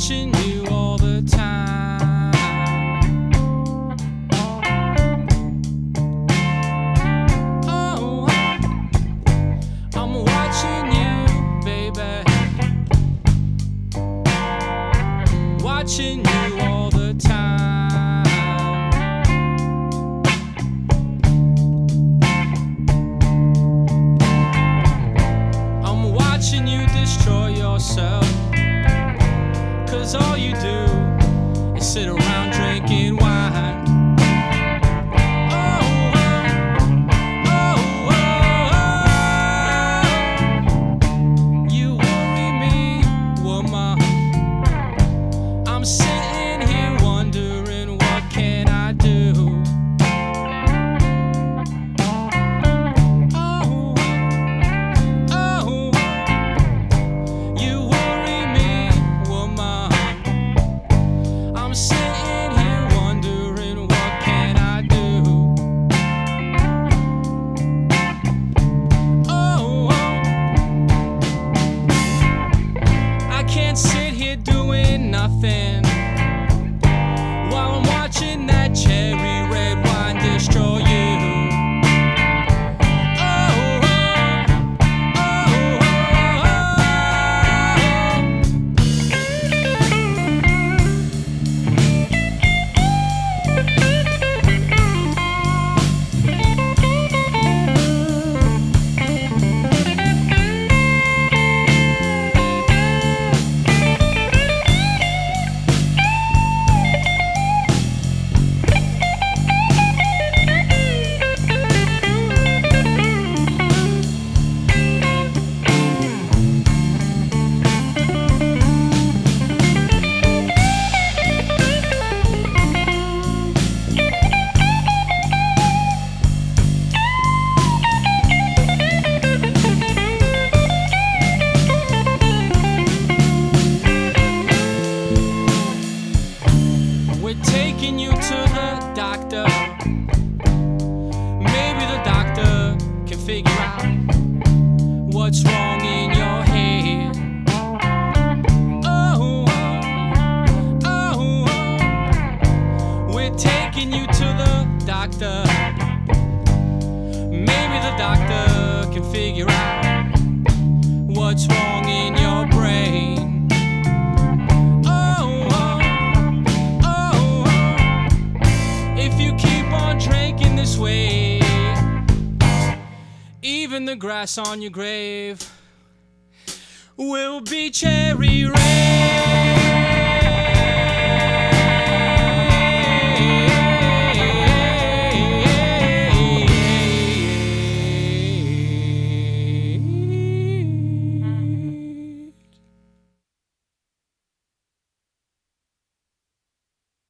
watching you all the time. Oh, I'm watching you, baby. Watching you all the time. I'm watching you Cause all you do is sit around drinking wine. Oh, oh, oh. oh. I'm sitting nothing Maybe the doctor can figure out what's wrong in your head. Oh, oh, oh. We're taking you to the doctor. Maybe the doctor can figure out what's wrong in your even the grass on your grave will be cherry red.